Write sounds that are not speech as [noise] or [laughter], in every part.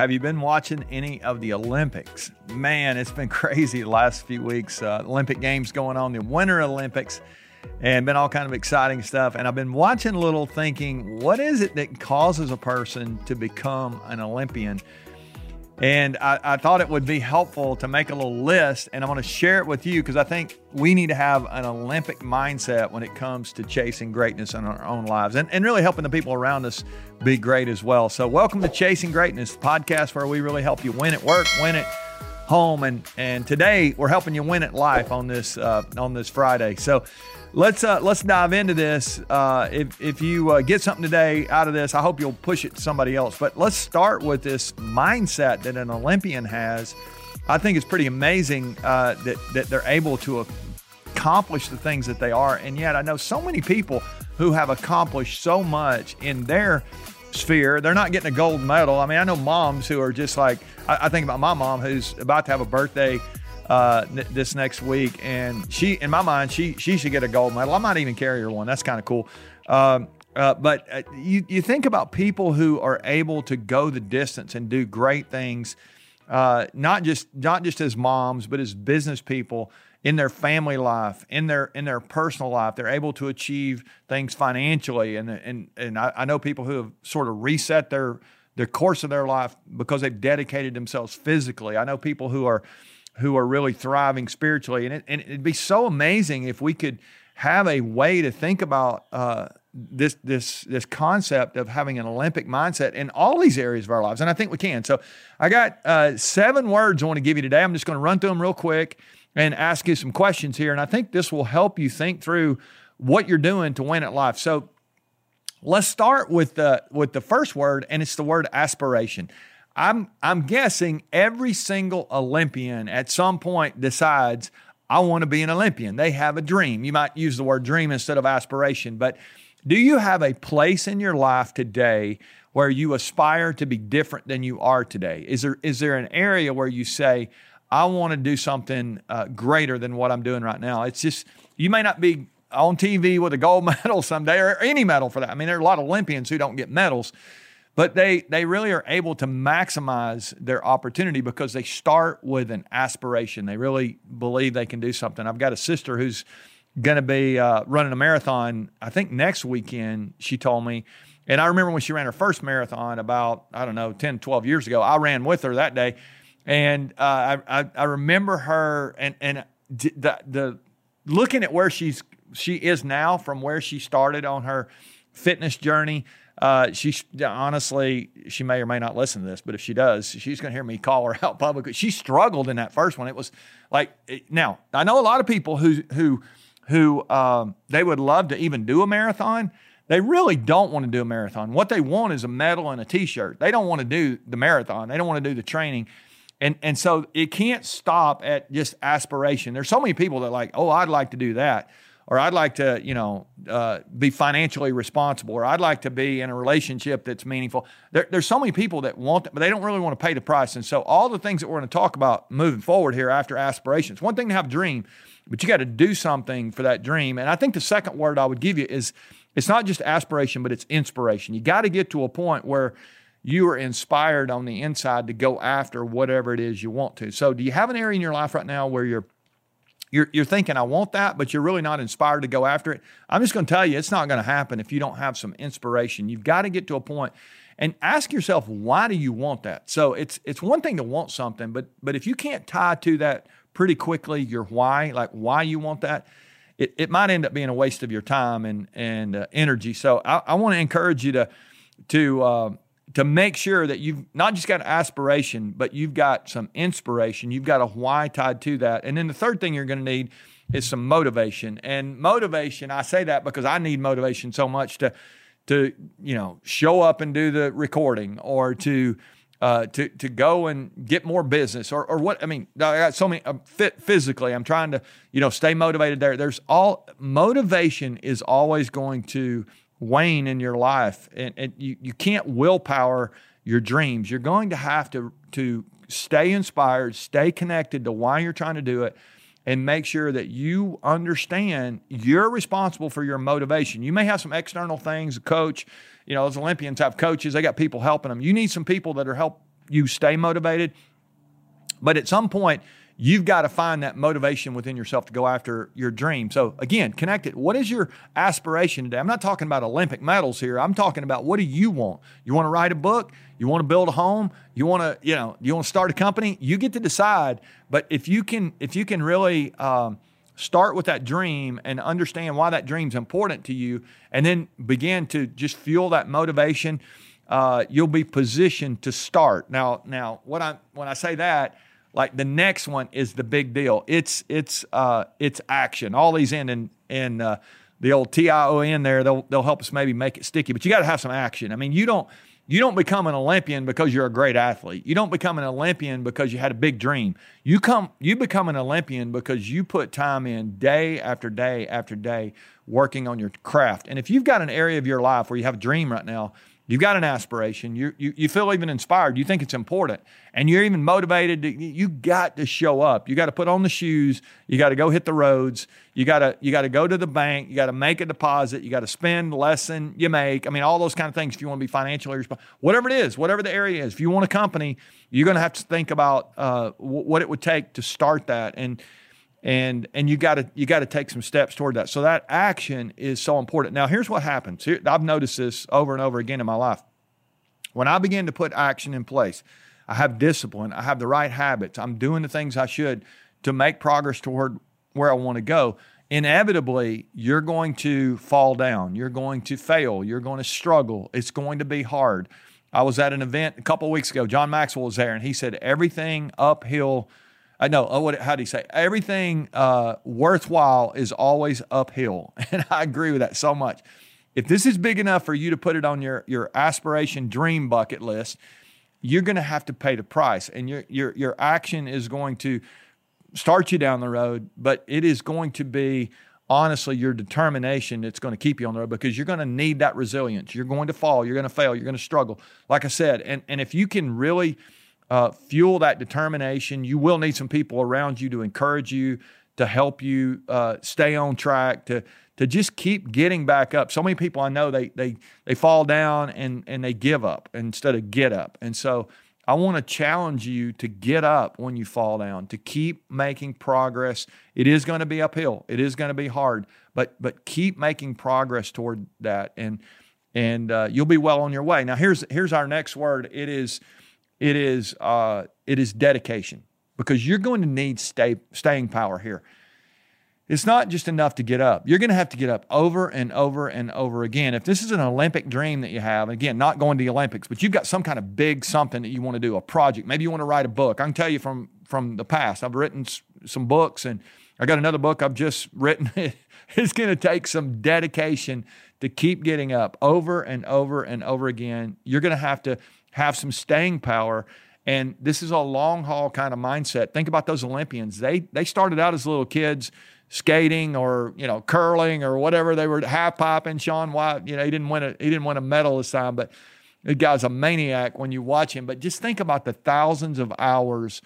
have you been watching any of the Olympics? Man, it's been [laughs] crazy the last few weeks. Uh, Olympic Games going on, the Winter Olympics, and been all kind of exciting stuff. And I've been watching a little thinking, what is it that causes a person to become an Olympian? And I, I, thought it would be helpful to make a little list, and I'm going to share it with you because I think we need to have an Olympic mindset when it comes to chasing greatness in our own lives and, and really helping the people around us be great as well. So, welcome to Chasing Greatness, podcast where we really help you win at work, win it home, and and today we're helping you win at life on this uh, on this Friday. So, let's uh, let's dive into this. Uh, if if you uh, get something today out of this, I hope you'll push it to somebody else. But let's start with this mindset that an Olympian has. I think it's pretty amazing uh, that that they're able to accomplish the things that they are, and yet I know so many people who have accomplished so much in their sphere. They're not getting a gold medal. I mean, I know moms who are just like I, I think about my mom who's about to have a birthday uh, this next week, and she, in my mind, she she should get a gold medal. I might even carry her one. That's kind of cool. Um, uh, but uh, you you think about people who are able to go the distance and do great things, uh, not just not just as moms, but as business people in their family life, in their in their personal life. They're able to achieve things financially, and and and I, I know people who have sort of reset their the course of their life because they've dedicated themselves physically. I know people who are who are really thriving spiritually. And, it, and it'd be so amazing if we could have a way to think about uh, this this this concept of having an Olympic mindset in all these areas of our lives, and I think we can. So, I got uh, seven words I want to give you today. I'm just going to run through them real quick and ask you some questions here, and I think this will help you think through what you're doing to win at life. So, let's start with the with the first word, and it's the word aspiration. I'm I'm guessing every single Olympian at some point decides I want to be an Olympian. They have a dream. You might use the word dream instead of aspiration, but do you have a place in your life today where you aspire to be different than you are today? Is there is there an area where you say I want to do something uh, greater than what I'm doing right now? It's just you may not be on TV with a gold [laughs] medal someday or any medal for that. I mean, there are a lot of Olympians who don't get medals, but they they really are able to maximize their opportunity because they start with an aspiration. They really believe they can do something. I've got a sister who's going to be uh, running a marathon. I think next weekend. She told me. And I remember when she ran her first marathon about, I don't know, 10, 12 years ago. I ran with her that day. And uh, I, I, I, remember her and, and the, the looking at where she's she is now from where she started on her fitness journey uh, she honestly, she may or may not listen to this, but if she does, she's going to hear me call her [laughs] out publicly. She struggled in that first one. It was like now I know a lot of people who who who um, they would love to even do a marathon. They really don't want to do a marathon. What they want is a medal and a T-shirt. They don't want to do the marathon. They don't want to do the training. And, and so it can't stop at just aspiration. There's so many people that like, oh, I'd like to do that or I'd like to, you know, uh, be financially responsible, or I'd like to be in a relationship that's meaningful. There, there's so many people that want that, but they don't really want to pay the price. And so, all the things that we're going to talk about moving forward here after aspirations, one thing to have a dream, but you got to do something for that dream. And I think the second word I would give you is it's not just aspiration, but it's inspiration. You got to get to a point where you are inspired on the inside to go after whatever it is you want to. So, do you have an area in your life right now where you're you're, you're thinking, I want that, but you're really not inspired to go after it. I'm just going to tell you, it's not going to happen if you don't have some inspiration. You've got to get to a point and ask yourself, why do you want that? So it's it's one thing to want something, but but if you can't tie to that pretty quickly your why, like why you want that, it, it might end up being a waste of your time and and uh, energy. So I, I want to encourage you to to uh, to make sure that you've not just got aspiration, but you've got some inspiration. You've got a why tied to that. And then the third thing you're going to need is some motivation. And motivation, I say that because I need motivation so much to to you know show up and do the recording or to uh, to to go and get more business or or what I mean I got so many uh, fit physically I'm trying to you know stay motivated there there's all motivation is always going to wane in your life and, and you, you can't willpower your dreams. You're going to have to to stay inspired stay connected to why you're trying to do it and make sure that you understand you're responsible for your motivation. You may have some external things a coach you know those olympians have coaches they got people helping them. You need some people that are help you stay motivated. But at some point, you've got to find that motivation within yourself to go after your dream. So again, connect it. What is your aspiration today? I'm not talking about Olympic medals here. I'm talking about what do you want? You want to write a book? You want to build a home? You want to, you know, you want to start a company? You get to decide. But if you can, if you can really um, start with that dream and understand why that dream's important to you, and then begin to just fuel that motivation, uh, you'll be positioned to start. Now, now, what I when I say that like the next one is the big deal. It's it's uh, it's action. All these in in, in uh, the old TION there, they'll they'll help us maybe make it sticky. But you got to have some action. I mean, you don't you don't become an Olympian because you're a great athlete. You don't become an Olympian because you had a big dream. You come you become an Olympian because you put time in day after day after day working on your craft. And if you've got an area of your life where you have a dream right now You've got an aspiration. You, you, you feel even inspired. You think it's important. And you're even motivated. To, you got to show up. You got to put on the shoes. You got to go hit the roads. You got to you got to go to the bank. You got to make a deposit. You got to spend less than you make. I mean, all those kind of things if you want to be financially responsible. Whatever it is, whatever the area is. If you want a company, you're going to have to think about uh, what it would take to start that. And and and you got to you got to take some steps toward that. So that action is so important. Now, here's what happens. Here, I've noticed this over and over again in my life. When I begin to put action in place, I have discipline. I have the right habits. I'm doing the things I should to make progress toward where I want to go. Inevitably, you're going to fall down. You're going to fail. You're going to struggle. It's going to be hard. I was at an event a couple weeks ago. John Maxwell was there, and he said everything uphill I know. Oh, what, how do you say? Everything uh, worthwhile is always uphill, [laughs] and I agree with that so much. If this is big enough for you to put it on your your aspiration dream bucket list, you're going to have to pay the price, and your your your action is going to start you down the road, but it is going to be honestly your determination that's going to keep you on the road because you're going to need that resilience. You're going to fall, you're going to fail, you're going to struggle. Like I said, and and if you can really uh, fuel that determination. You will need some people around you to encourage you, to help you uh, stay on track, to to just keep getting back up. So many people I know they they they fall down and and they give up instead of get up. And so I want to challenge you to get up when you fall down, to keep making progress. It is going to be uphill. It is going to be hard, but but keep making progress toward that, and and uh, you'll be well on your way. Now here's here's our next word. It is it is uh, it is dedication because you're going to need stay, staying power here. It's not just enough to get up. You're going to have to get up over and over and over again. If this is an Olympic dream that you have, again, not going to the Olympics, but you've got some kind of big something that you want to do, a project. Maybe you want to write a book. I can tell you from from the past, I've written some books, and I got another book I've just [laughs] written. it's going to take some dedication to keep getting up over and over and over again. You're going to have to have some staying power. And this is a long haul kind of mindset. Think about those Olympians. They they started out as little kids skating or you know curling or whatever they were half piping. Shaun White, you know, he didn't win a he didn't win a medal this time, but the guy's a maniac when you watch him. But just think about the thousands of hours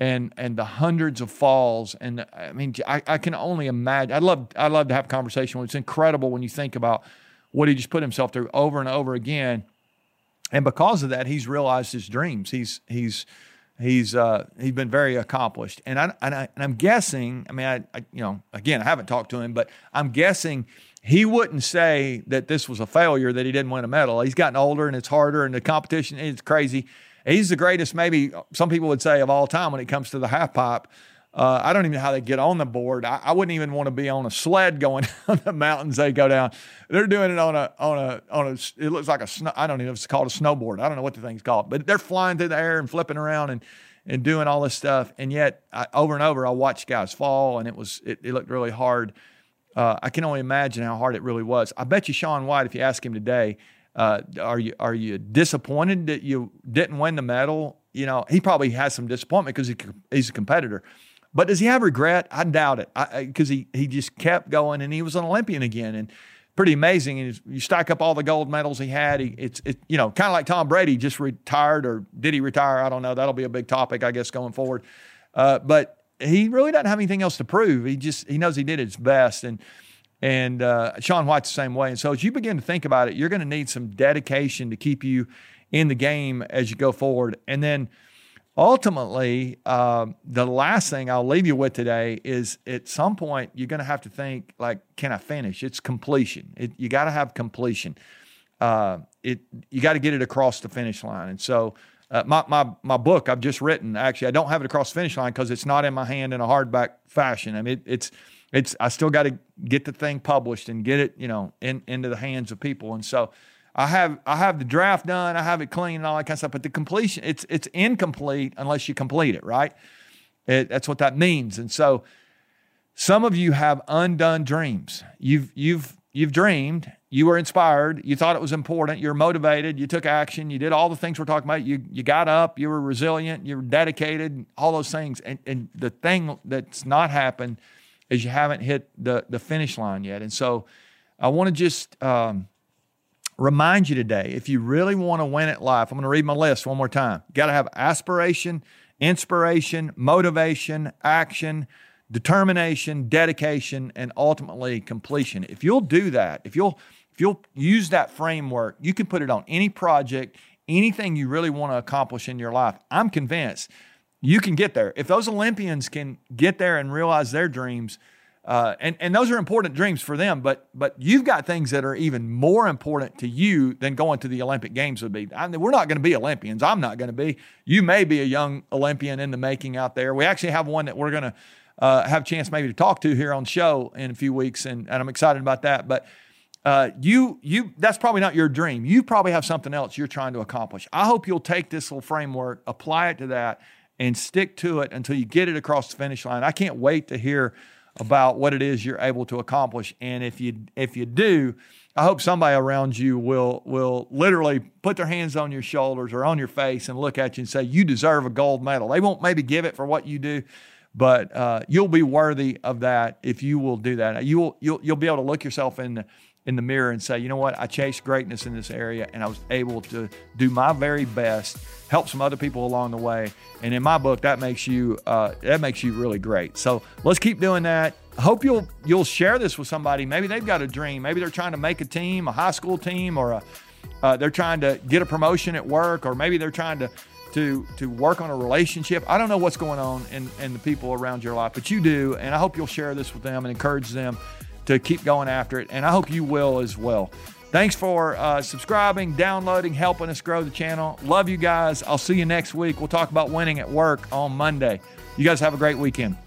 and and the hundreds of falls. And I mean, I, I can only imagine. I'd love I'd love to have conversation. It's incredible when you think about what he just put himself through over and over again and because of that, he's realized his dreams. He's he's he's uh, he's been very accomplished. And I and, I, am guessing. I mean, I, I, you know again I haven't talked to him, but I'm guessing he wouldn't say that this was a failure that he didn't win a medal. He's gotten older and it's harder and the competition is crazy. He's the greatest, maybe some people would say of all time when it comes to the half pipe. Uh, I don't even know how they get on the board. I, I, wouldn't even want to be on a sled going [laughs] down the mountains they go down. They're doing it on a on a on a. It looks like a snow. I don't even know if it's called a snowboard. I don't know what the thing's called, but they're flying through the air and flipping around and and doing all this stuff. And yet, I, over and over, I watched guys fall, and it was it, it looked really hard. Uh, I can only imagine how hard it really was. I bet you Shaun White, if you ask him today, uh, are you are you disappointed that you didn't win the medal? You know, he probably has some disappointment because he, he's a competitor. But does he have regret? I doubt it because he, he just kept going and he was an Olympian again. And pretty amazing. And you stack up all the gold medals he had. He, it's it, you know kind of like Tom Brady just retired or did he retire? I don't know. That'll be a big topic I guess going forward. Uh, but he really doesn't have anything else to prove. He just he knows he did his best and. And uh, Shaun White's the same way. And so as you begin to think about it, you're going to need some dedication to keep you in the game as you go forward. And then ultimately, uh, the last thing I'll leave you with today is at some point you're going to have to think like, can I finish? It's completion. It, you got to have completion. Uh, it you got to get it across the finish line. And so uh, my, my, my book I've just written, actually, I don't have it across the finish line because it's not in my hand in a hardback fashion. I mean, it, it's, it's, I still got to get the thing published and get it, you know, in, into the hands of people. And so I have, I have the draft done, I have it clean and all that kind of stuff, but the completion, it's, it's incomplete unless you complete it, right? It, that's what that means. And so some of you have undone dreams. You've, you've, you've dreamed you were inspired, you thought it was important, you're motivated, you took action, you did all the things we're talking about. You you got up, you were resilient, you were dedicated, all those things. And and the thing that's not happened is you haven't hit the the finish line yet. And so I want to just um, remind you today, if you really want to win at life, I'm going to read my list one more time. You got to have aspiration, inspiration, motivation, action determination, dedication, and ultimately completion. If you'll do that, if you'll if you'll use that framework, you can put it on any project, anything you really want to accomplish in your life. I'm convinced you can get there. If those Olympians can get there and realize their dreams, uh, and and those are important dreams for them, but but you've got things that are even more important to you than going to the Olympic Games would be. I mean, we're not going to be Olympians. I'm not going to be. You may be a young Olympian in the making out there. We actually have one that we're going to uh, have a chance maybe to talk to here on show in a few weeks, and, and I'm excited about that. But uh, you you that's probably not your dream. You probably have something else you're trying to accomplish. I hope you'll take this little framework, apply it to that, and stick to it until you get it across the finish line. I can't wait to hear about what it is you're able to accomplish. And if you if you do, I hope somebody around you will will literally put their hands on your shoulders or on your face and look at you and say, "You deserve a gold medal." They won't maybe give it for what you do, but uh, you'll be worthy of that if you will do that. You will you'll you'll be able to look yourself in the in the mirror and say, you know what, I chased greatness in this area and I was able to do my very best, help some other people along the way. And in my book, that makes you uh, that makes you really great. So let's keep doing that. I hope you'll you'll share this with somebody. Maybe they've got a dream. Maybe they're trying to make a team, a high school team, or a uh, they're trying to get a promotion at work, or maybe they're trying to to to work on a relationship. I don't know what's going on in, in the people around your life, but you do, and I hope you'll share this with them and encourage them to keep going after it. And I hope you will as well. Thanks for uh, subscribing, downloading, helping us grow the channel. Love you guys. I'll see you next week. We'll talk about winning at work on Monday. You guys have a great weekend.